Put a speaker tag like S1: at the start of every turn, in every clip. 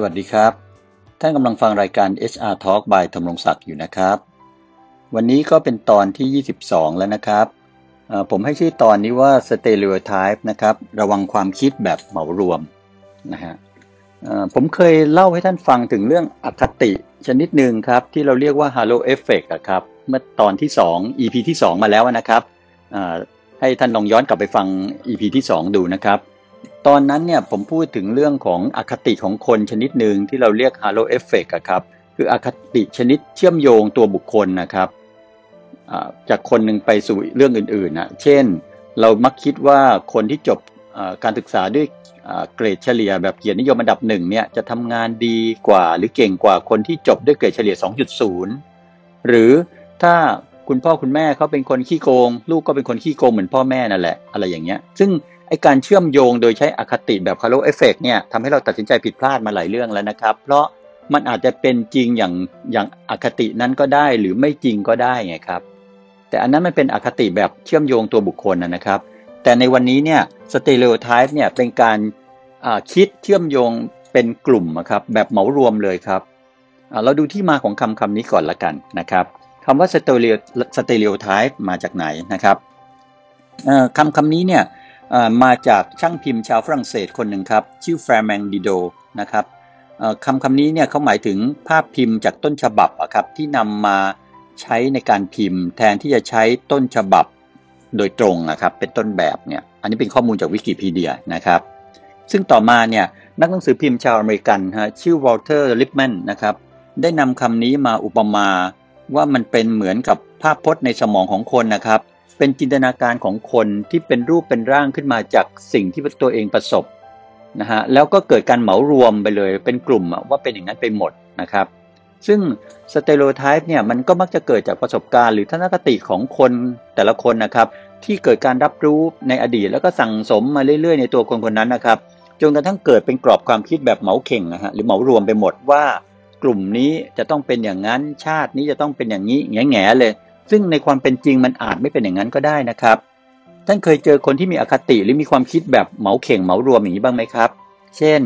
S1: สวัสดีครับ ท่านกำลังฟังรายการ HR Talk by ธมรงศักดิ์อยู่นะครับ วันนี้ก็เป็นตอนที่ 22 แล้วนะครับ ผมให้ชื่อตอนนี้ว่า Stereotype นะครับ ระวังความคิดแบบเหมารวมนะฮะผมเคยเล่าให้ท่านฟังถึงเรื่องอคติชนิดหนึ่งครับ ที่เราเรียกว่า Halo Effect ครับ เมื่อตอนที่ 2 EP ที่ 2 มาแล้วนะครับ ให้ท่านลองย้อนกลับไปฟัง EP ที่ 2 ดูนะครับ ตอนนั้นเนี่ยผมพูดถึงเรื่องของอคติของคนชนิดหนึ่งที่เราเรียก halo effect ครับ คืออคติชนิดเชื่อมโยงตัวบุคคลนะครับจากคนหนึ่งไปสู่เรื่องอื่นๆนะเช่น เรามักคิดว่าคนที่จบการศึกษาด้วยเกรดเฉลี่ยแบบเกียรตินิยมอันดับหนึ่งเนี่ยจะทำงานดีกว่าหรือเก่งกว่าคนที่จบด้วยเกรดเฉลี่ย 2.0 หรือถ้า คุณพ่อคุณแม่เขาเป็นคนขี้โกง ลูกก็เป็นคนขี้โกงเหมือนพ่อแม่นั่นแหละอะไรอย่างเงี้ย ซึ่งไอการเชื่อมโยงโดยใช้อคติแบบ halo effect เนี่ยทำให้เราตัดสินใจผิดพลาดมาหลายเรื่องแล้วนะครับ เพราะมันอาจจะเป็นจริงอย่างอย่างอคตินั้นก็ได้หรือไม่จริงก็ได้ไงครับ แต่อันนั้นมันเป็นอคติแบบเชื่อมโยงตัวบุคคลนะครับ แต่ในวันนี้เนี่ย stereotype เนี่ยเป็นการคิดเชื่อมโยงเป็นกลุ่มครับแบบเหมารวมเลยครับเราดูที่มาของคำคำนี้ก่อนละกันนะครับ คำว่า stereo stereotype มาจากไหนนะครับคำคำนี้เนี่ยมาจากช่างพิมพ์ชาวฝรั่งเศสคนหนึ่งครับ ชื่อแฟร์แมงดิโดนะครับคำคำนี้เนี่ยเขาหมายถึงภาพพิมพ์จากต้นฉบับอะครับที่นำมาใช้ในการพิมพ์ แทนที่จะใช้ต้นฉบับโดยตรงนะครับ เป็นต้นแบบเนี่ยอันนี้เป็นข้อมูลจากวิกิพีเดียนะครับ ซึ่งต่อมาเนี่ยนักหนังสือพิมพ์ชาวอเมริกันฮะชื่อวอลเตอร์ลิปแมนนะครับได้นำคำนี้มาอุปมา ว่ามันเป็นเหมือนกับภาพพจน์ในสมองของคนนะครับ เป็นจินตนาการของคนที่เป็นรูปเป็นร่างขึ้นมาจากสิ่งที่ตัวเองประสบนะฮะแล้วก็เกิดการเหมารวมไปเลย เป็นกลุ่มว่าเป็นอย่างนั้นไปหมดนะครับ ซึ่ง stereotype เนี่ยมันก็มักจะเกิดจากประสบการณ์หรือทัศนคติของคนแต่ละคนนะครับ ที่เกิดการรับรู้ในอดีต แล้วก็สั่งสมมาเรื่อยๆ ในตัวคนคนนั้นนะครับจนกระทั่งเกิดเป็นกรอบความคิดแบบเหมาเข่งนะฮะหรือเหมารวมไปหมดว่า กลุ่มนี้จะต้องเป็นอย่างนั้น ชาตินี้จะต้องเป็นอย่างนี้แง่ๆเลย ซึ่งในความเป็นจริงมันอาจไม่เป็นอย่างนั้นก็ได้นะครับ ท่านเคยเจอคนที่มีอคติหรือมีความคิดแบบเหมาเข่งเหมารวมอย่างนี้บ้างไหมครับ เช่น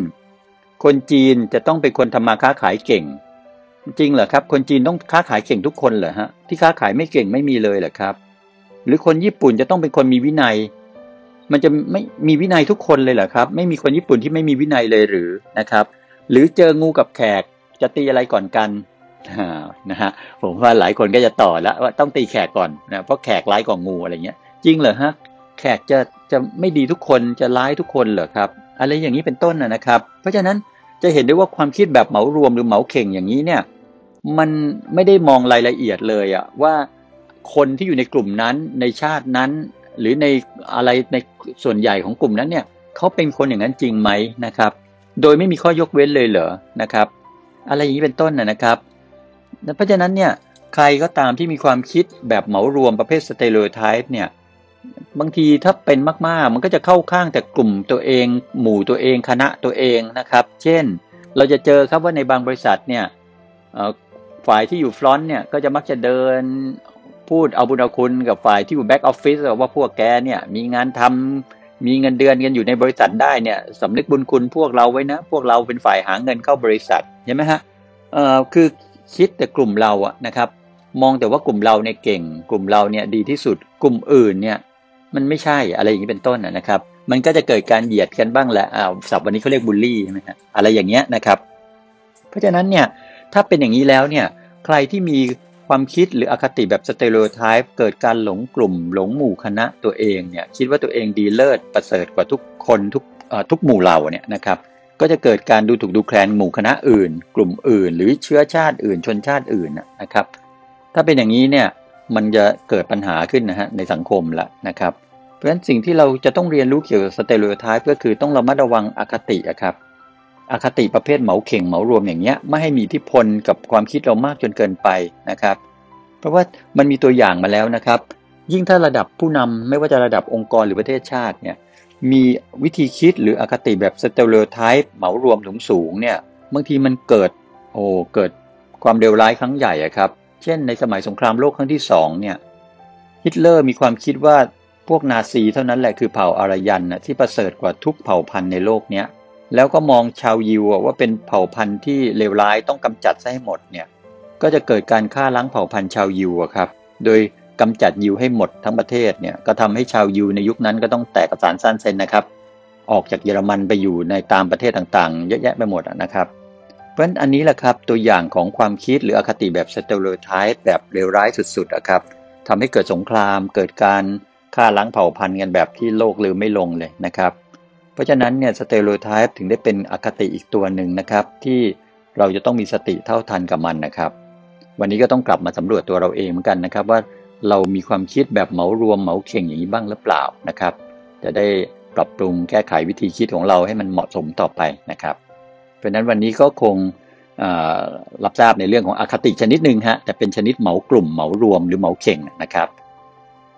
S1: คนจีนจะต้องเป็นคนทำมาค้าขายเก่ง จริงเหรอครับ คนจีนต้องค้าขายเก่งทุกคนเหรอฮะที่ค้าขายไม่เก่งไม่มีเลยเหรอครับ หรือคนญี่ปุ่นจะต้องเป็นคนมีวินัย มันจะไม่มีวินัยทุกคนเลยเหรอครับ ไม่มีคนญี่ปุ่นที่ไม่มีวินัยเลยหรือนะครับ หรือเจองูกับแขก จะตีอะไรก่อนกันนะฮะผมว่าหลายคนก็จะต่อแล้วว่าต้องตีแขกก่อนนะเพราะแขกร้ายกว่างูอะไรเงี้ย จริงเหรอฮะแขกจะจะไม่ดีทุกคนจะร้ายทุกคนเหรอครับ อะไรอย่างนี้เป็นต้นนะครับ เพราะฉะนั้นจะเห็นได้ว่าความคิดแบบเหมารวมหรือเหมาเข่งอย่างนี้เนี่ย มันไม่ได้มองรายละเอียดเลยอะว่าคนที่อยู่ในกลุ่มนั้นในชาตินั้น หรือในอะไรในส่วนใหญ่ของกลุ่มนั้นเนี่ยเขาเป็นคนอย่างนั้นจริงไหมนะครับ โดยไม่มีข้อยกเว้นเลยเหรอนะครับ อะไรอย่างนี้เป็นต้นนะครับ เพราะฉะนั้นเนี่ยใครก็ตามที่มีความคิดแบบเหมารวมประเภทสเตโรไทป์เนี่ยบางทีถ้าเป็นมากๆ มันก็จะเข้าข้างแต่กลุ่มตัวเอง หมู่ตัวเองคณะตัวเองนะครับ เช่น เราจะเจอครับว่าในบางบริษัทเนี่ยฝ่ายที่อยู่ฟรอนต์เนี่ยก็จะมักจะเดินพูดเอาบุญเอาคุณกับฝ่ายที่อยู่แบ็กออฟฟิศว่าพวกแกเนี่ยมีงานทำ มีเงินเดือนกันอยู่ในบริษัทได้เนี่ยสำนึกบุญคุณพวกเราไว้นะ พวกเราเป็นฝ่ายหาเงินเข้าบริษัทเห็นไหมฮะเอ่อคือคิดแต่กลุ่มเราอะนะครับ มองแต่ว่ากลุ่มเราเนี่ยเก่ง กลุ่มเราเนี่ยดีที่สุด กลุ่มอื่นเนี่ย มันไม่ใช่อะไรอย่างนี้เป็นต้นนะครับ มันก็จะเกิดการเหยียดกันบ้างแหละอ้าวศัพท์วันนี้เขาเรียกบูลลี่ใช่ไหมฮะอะไรอย่างเงี้ยนะครับ เพราะฉะนั้นเนี่ยถ้าเป็นอย่างนี้แล้วเนี่ย ใครที่มี ความคิดหรืออคติแบบสเตโรไทป์เกิดการหลงกลุ่ม หลงหมู่คณะตัวเองเนี่ยคิดว่าตัวเองดีเลิศประเสริฐกว่าทุกคนทุกทุกหมู่เหล่าเนี่ยนะครับก็จะเกิดการดูถูกดูแคลนหมู่คณะอื่น กลุ่มอื่น หรือเชื้อชาติอื่น ชนชาติอื่นนะครับ ถ้าเป็นอย่างนี้เนี่ยมันจะเกิดปัญหาขึ้นนะฮะในสังคมละนะครับ เพราะฉะนั้นสิ่งที่เราจะต้องเรียนรู้เกี่ยวกับสเตโรไทป์ก็คือต้องระมัดระวังอคติครับอคติประเภทเหมาเข่งเหมารวมอย่างเงี้ยไม่ให้มีอิทธิพลกับความคิดเรามากจนเกินไปนะครับ เพราะว่ามันมีตัวอย่างมาแล้วนะครับ ยิ่งถ้าระดับผู้นำไม่ว่าจะระดับองค์กรหรือประเทศชาติเนี่ยมีวิธีคิดหรืออคติแบบสเตเลโอไทป์เหมารวมสูงสูงเนี่ยบางทีมันเกิดโอ้เกิดความเดวร้ายครั้งใหญ่ครับ เช่น ในสมัยสงครามโลกครั้งที่สองเนี่ยฮิตเลอร์มีความคิดว่าพวกนาซีเท่านั้นแหละคือเผ่าอารยันนะที่ประเสริฐกว่าทุกเผ่าพันธุ์ในโลกเนี้ยแล้วก็มองชาวยิวว่าเป็นเผ่าพันธุ์ที่เลวร้ายต้องกำจัดซะให้หมดเนี่ย ก็จะเกิดการฆ่าล้างเผ่าพันธุ์ชาวยิวครับ โดยกำจัดยิวให้หมดทั้งประเทศเนี่ยก็ทำให้ชาวยิวในยุคนั้นก็ต้องแตกกระสานสั้นเซนนะครับ ออกจากเยอรมันไปอยู่ในตามประเทศต่างๆ เยอะแยะไปหมดนะครับ เพราะฉะนั้นอันนี้แหละครับตัวอย่างของความคิดหรืออคติแบบ stereotype แบบเลวร้ายสุดๆนะครับทำให้เกิดสงครามเกิดการฆ่าล้างเผ่าพันธุ์กันแบบที่โลกลืมไม่ลงเลยนะครับ เพราะฉะนั้นเนี่ย stereotype ถึงได้เป็นอคติอีกตัวหนึ่งนะครับ ที่เราจะต้องมีสติเท่าทันกับมันนะครับ วันนี้ก็ต้องกลับมาสำรวจตัวเราเองเหมือนกันนะครับ ว่าเรามีความคิดแบบเหมารวมเหมาเข่งอย่างนี้บ้างหรือเปล่านะครับ จะได้ปรับปรุงแก้ไขวิธีคิดของเราให้มันเหมาะสมต่อไปนะครับ เพราะฉะนั้นวันนี้ก็คงรับทราบในเรื่องของอคติชนิดหนึ่งฮะแต่เป็นชนิดเหมากลุ่มเหมารวมหรือเหมาเข่งนะครับ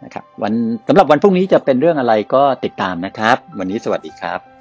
S1: นะครับวันสำหรับวันพรุ่งนี้จะเป็นเรื่องอะไรก็ติดตามนะครับ วันนี้สวัสดีครับ